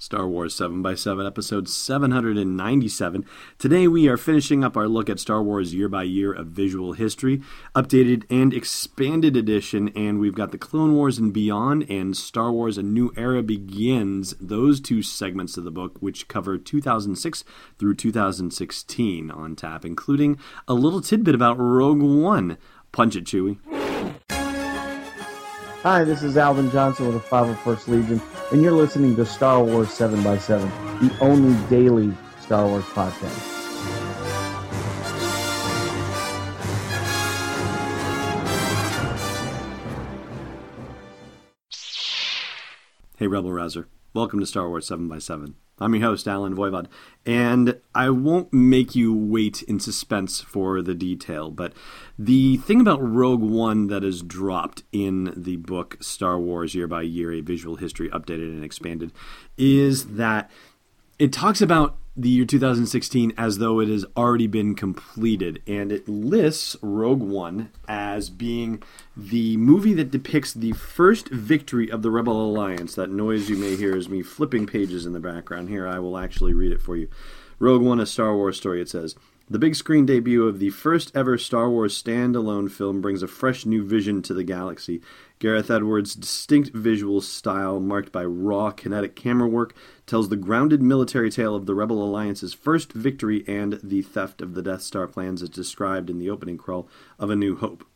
Star Wars 7x7, episode 797. Today we are finishing up our look at Star Wars Year by Year of Visual History, updated and expanded edition, and we've got the Clone Wars and Beyond and Star Wars A New Era Begins, those two segments of the book, which cover 2006 through 2016 on tap, including a little tidbit about Rogue One. Punch it, Chewie. Hi, this is Alvin Johnson with the 501st Legion, and you're listening to Star Wars 7x7, the only daily Star Wars podcast. Hey, Rebel Rouser. Welcome to Star Wars 7x7. I'm your host, Allen Voivod, and I won't make you wait in suspense for the detail, but the thing about Rogue One that is dropped in the book Star Wars Year by Year, a visual history updated and expanded, is that it talks about the year 2016 as though it has already been completed, and it lists Rogue One as being the movie that depicts the first victory of the Rebel Alliance. That noise you may hear is me flipping pages in the background. Here, I will actually read it for you. Rogue One, a Star Wars story, it says. The big screen debut of the first ever Star Wars standalone film brings a fresh new vision to the galaxy. Gareth Edwards' distinct visual style, marked by raw, kinetic camera work, tells the grounded military tale of the Rebel Alliance's first victory and the theft of the Death Star plans as described in the opening crawl of A New Hope.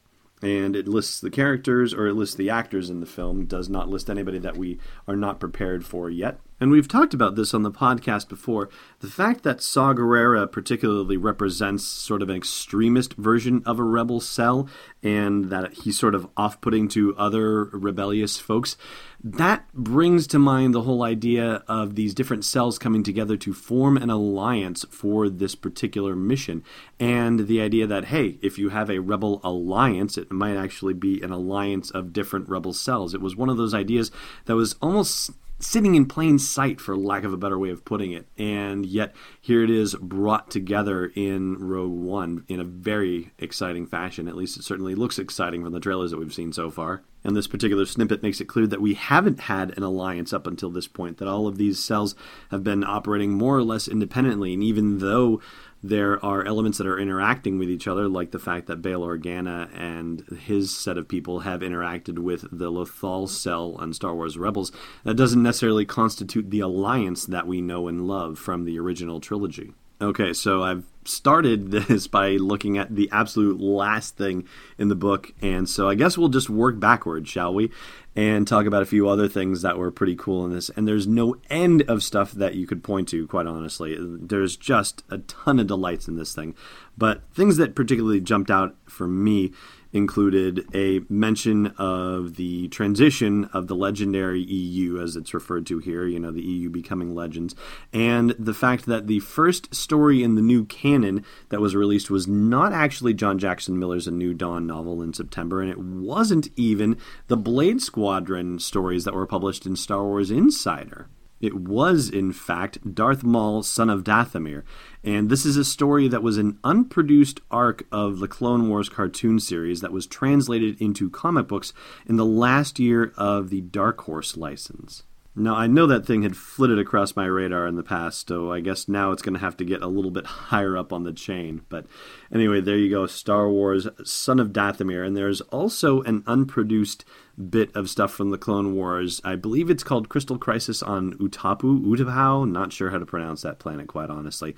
And it lists the characters, or it lists the actors in the film, does not list anybody that we are not prepared for yet. And we've talked about this on the podcast before. The fact that Saw Gerrera particularly represents sort of an extremist version of a rebel cell and that he's sort of off putting to other rebellious folks, that brings to mind the whole idea of these different cells coming together to form an alliance for this particular mission. And the idea that, hey, if you have a rebel alliance, it might actually be an alliance of different rebel cells. It was one of those ideas that was almost sitting in plain sight, for lack of a better way of putting it. And yet, here it is brought together in Rogue One in a very exciting fashion. At least it certainly looks exciting from the trailers that we've seen so far. And this particular snippet makes it clear that we haven't had an alliance up until this point, that all of these cells have been operating more or less independently. And even though there are elements that are interacting with each other, like the fact that Bail Organa and his set of people have interacted with the Lothal cell on Star Wars Rebels. That doesn't necessarily constitute the alliance that we know and love from the original trilogy. Okay, so I've started this by looking at the absolute last thing in the book, and so I guess we'll just work backwards, shall we? And talk about a few other things that were pretty cool in this. And there's no end of stuff that you could point to, quite honestly. There's just a ton of delights in this thing. But things that particularly jumped out for me included a mention of the transition of the legendary EU, as it's referred to here, you know, the EU becoming legends, and the fact that the first story in the new canon that was released was not actually John Jackson Miller's A New Dawn novel in September, and it wasn't even the Blade Squadron stories that were published in Star Wars Insider. It was, in fact, Darth Maul, son of Dathomir. And this is a story that was an unproduced arc of the Clone Wars cartoon series that was translated into comic books in the last year of the Dark Horse license. Now, I know that thing had flitted across my radar in the past, so I guess now it's going to have to get a little bit higher up on the chain. But anyway, there you go Star Wars, Son of Dathomir. And there's also an unproduced bit of stuff from the Clone Wars. I believe it's called Crystal Crisis on Utapu, Utapau. Not sure how to pronounce that planet, quite honestly.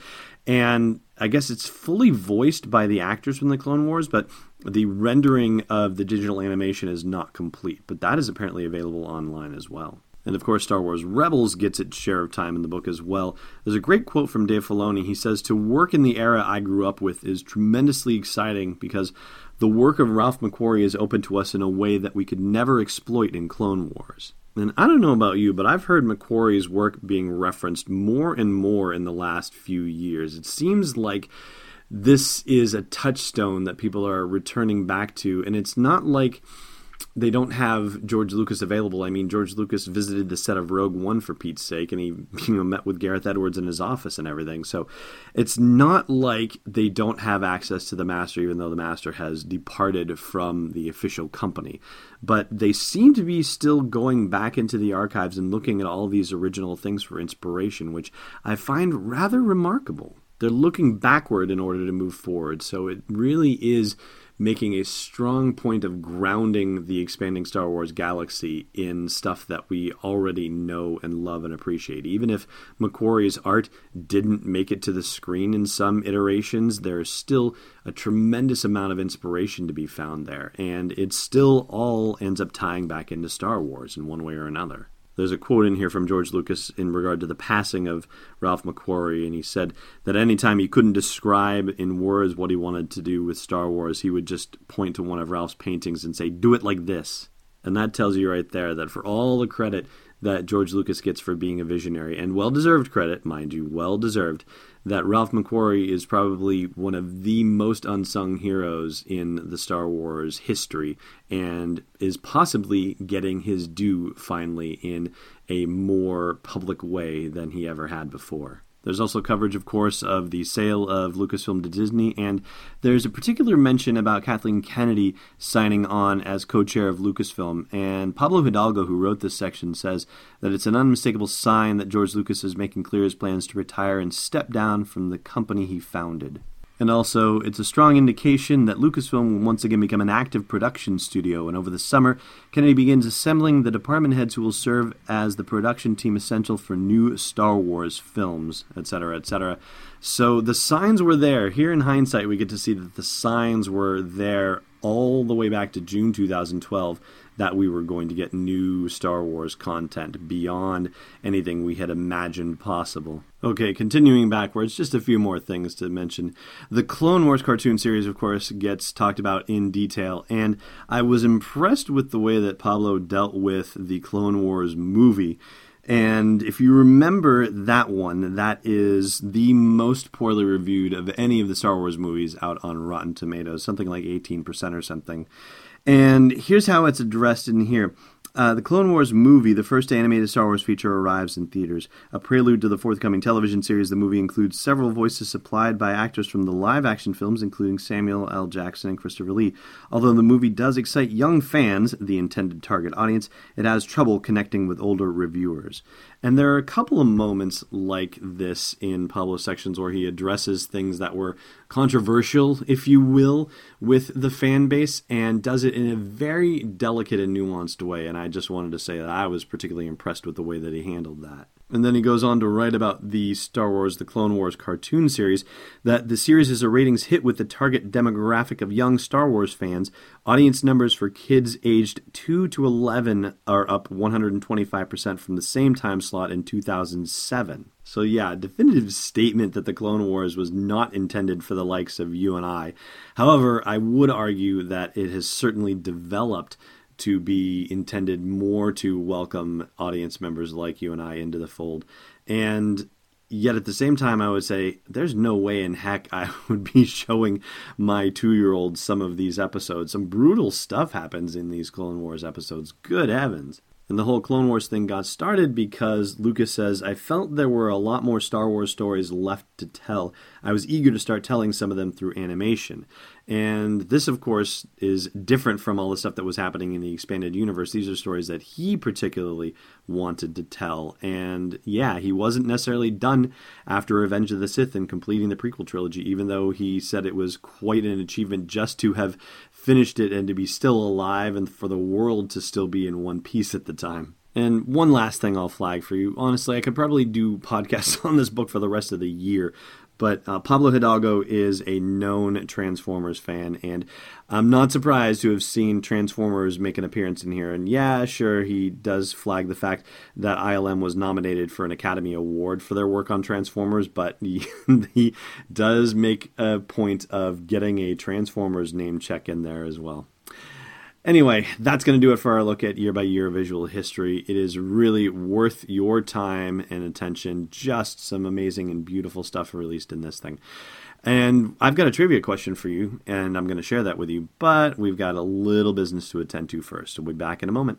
And I guess it's fully voiced by the actors from the Clone Wars, but the rendering of the digital animation is not complete. But that is apparently available online as well. And of course, Star Wars Rebels gets its share of time in the book as well. There's a great quote from Dave Filoni. He says, To work in the era I grew up with is tremendously exciting because the work of Ralph McQuarrie is open to us in a way that we could never exploit in Clone Wars. And I don't know about you, but I've heard McQuarrie's work being referenced more and more in the last few years. It seems like this is a touchstone that people are returning back to, and it's not like they don't have George Lucas available. I mean, George Lucas visited the set of Rogue One for Pete's sake, and he you know met with Gareth Edwards in his office and everything. So it's not like they don't have access to the master, even though the master has departed from the official company. But they seem to be still going back into the archives and looking at all these original things for inspiration, which I find rather remarkable. They're looking backward in order to move forward. So it really is making a strong point of grounding the expanding Star Wars galaxy in stuff that we already know and love and appreciate. Even if McQuarrie's art didn't make it to the screen in some iterations, there's still a tremendous amount of inspiration to be found there, and it still all ends up tying back into Star Wars in one way or another. There's a quote in here from George Lucas in regard to the passing of Ralph McQuarrie, and he said that anytime he couldn't describe in words what he wanted to do with Star Wars, he would just point to one of Ralph's paintings and say, Do it like this. And that tells you right there that for all the credit that George Lucas gets for being a visionary, and well deserved credit, mind you, well deserved, that Ralph McQuarrie is probably one of the most unsung heroes in the Star Wars history and is possibly getting his due finally in a more public way than he ever had before. There's also coverage, of course, of the sale of Lucasfilm to Disney, and there's a particular mention about Kathleen Kennedy signing on as co chair of Lucasfilm. And Pablo Hidalgo, who wrote this section, says that it's an unmistakable sign that George Lucas is making clear his plans to retire and step down from the company he founded. And also, it's a strong indication that Lucasfilm will once again become an active production studio. And over the summer, Kennedy begins assembling the department heads who will serve as the production team essential for new Star Wars films, etc., etc. So the signs were there. Here in hindsight, we get to see that the signs were there all the way back to June 2012 that we were going to get new Star Wars content beyond anything we had imagined possible. Okay, continuing backwards, just a few more things to mention. The Clone Wars cartoon series, of course, gets talked about in detail, and I was impressed with the way that Pablo dealt with the Clone Wars movie. And if you remember that one, that is the most poorly reviewed of any of the Star Wars movies out on Rotten Tomatoes, something like 18% or something. And here's how it's addressed in here. Uh, the Clone Wars movie, the first animated Star Wars feature, arrives in theaters. A prelude to the forthcoming television series, the movie includes several voices supplied by actors from the live action films, including Samuel L. Jackson and Christopher Lee. Although the movie does excite young fans, the intended target audience, it has trouble connecting with older reviewers. And there are a couple of moments like this in Pablo's sections where he addresses things that were controversial, if you will, with the fan base and does it in a very delicate and nuanced way. And I just wanted to say that I was particularly impressed with the way that he handled that. And then he goes on to write about the Star Wars, the Clone Wars cartoon series, that the series is a ratings hit with the target demographic of young Star Wars fans. Audience numbers for kids aged 2 to 11 are up 125% from the same time slot in 2007. So, yeah, definitive statement that the Clone Wars was not intended for the likes of you and I. However, I would argue that it has certainly developed to be intended more to welcome audience members like you and I into the fold. And yet at the same time, I would say there's no way in heck I would be showing my two year old some of these episodes. Some brutal stuff happens in these Clone Wars episodes. Good heavens. And the whole Clone Wars thing got started because Lucas says, I felt there were a lot more Star Wars stories left to tell. I was eager to start telling some of them through animation. And this, of course, is different from all the stuff that was happening in the expanded universe. These are stories that he particularly wanted to tell. And yeah, he wasn't necessarily done after Revenge of the Sith and completing the prequel trilogy, even though he said it was quite an achievement just to have finished it and to be still alive and for the world to still be in one piece at the time. And one last thing I'll flag for you. Honestly, I could probably do podcasts on this book for the rest of the year but uh, Pablo Hidalgo is a known Transformers fan, and I'm not surprised to have seen Transformers make an appearance in here. And yeah, sure, he does flag the fact that ILM was nominated for an Academy Award for their work on Transformers, but he, he does make a point of getting a Transformers name check in there as well. Anyway, that's going to do it for our look at year by year visual history. It is really worth your time and attention. Just some amazing and beautiful stuff released in this thing. And I've got a trivia question for you, and I'm going to share that with you, but we've got a little business to attend to first. We'll be back in a moment.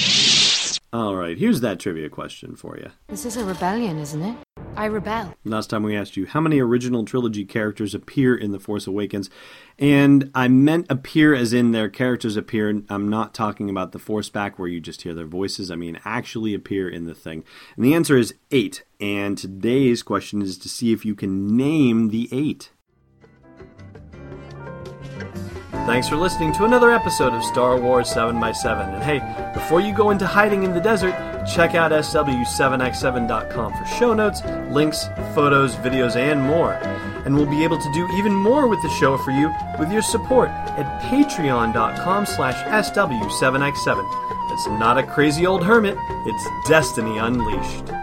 All right, here's that trivia question for you. This is a rebellion, isn't it? I rebel. Last time we asked you how many original trilogy characters appear in The Force Awakens, and I meant appear as in their characters appear. I'm not talking about the Force back where you just hear their voices. I mean actually appear in the thing. And the answer is eight. And today's question is to see if you can name the eight. Thanks for listening to another episode of Star Wars 7x7. And hey, before you go into hiding in the desert, check out SW7x7.com for show notes, links, photos, videos, and more. And we'll be able to do even more with the show for you with your support at patreon.com slash SW7x7. It's not a crazy old hermit, it's Destiny Unleashed.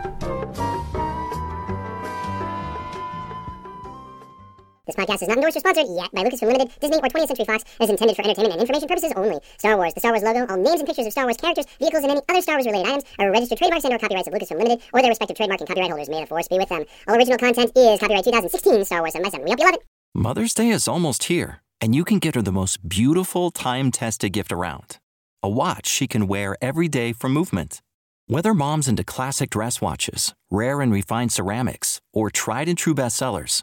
This podcast is not endorsed or sponsored yet by Lucasfilm Limited, Disney, or 20th Century Fox and is intended for entertainment and information purposes only. Star Wars, the Star Wars logo, all names and pictures of Star Wars characters, vehicles, and any other Star Wars related items are registered trademarks and or copyrights of Lucasfilm Limited or their respective trademark and copyright holders. May the force be with them. All original content is copyright 2016 Star Wars 7 by 7 We hope you love it. Mother's Day is almost here, and you can get her the most beautiful time tested gift around a watch she can wear every day for movement. Whether mom's into classic dress watches, rare and refined ceramics, or tried and true bestsellers,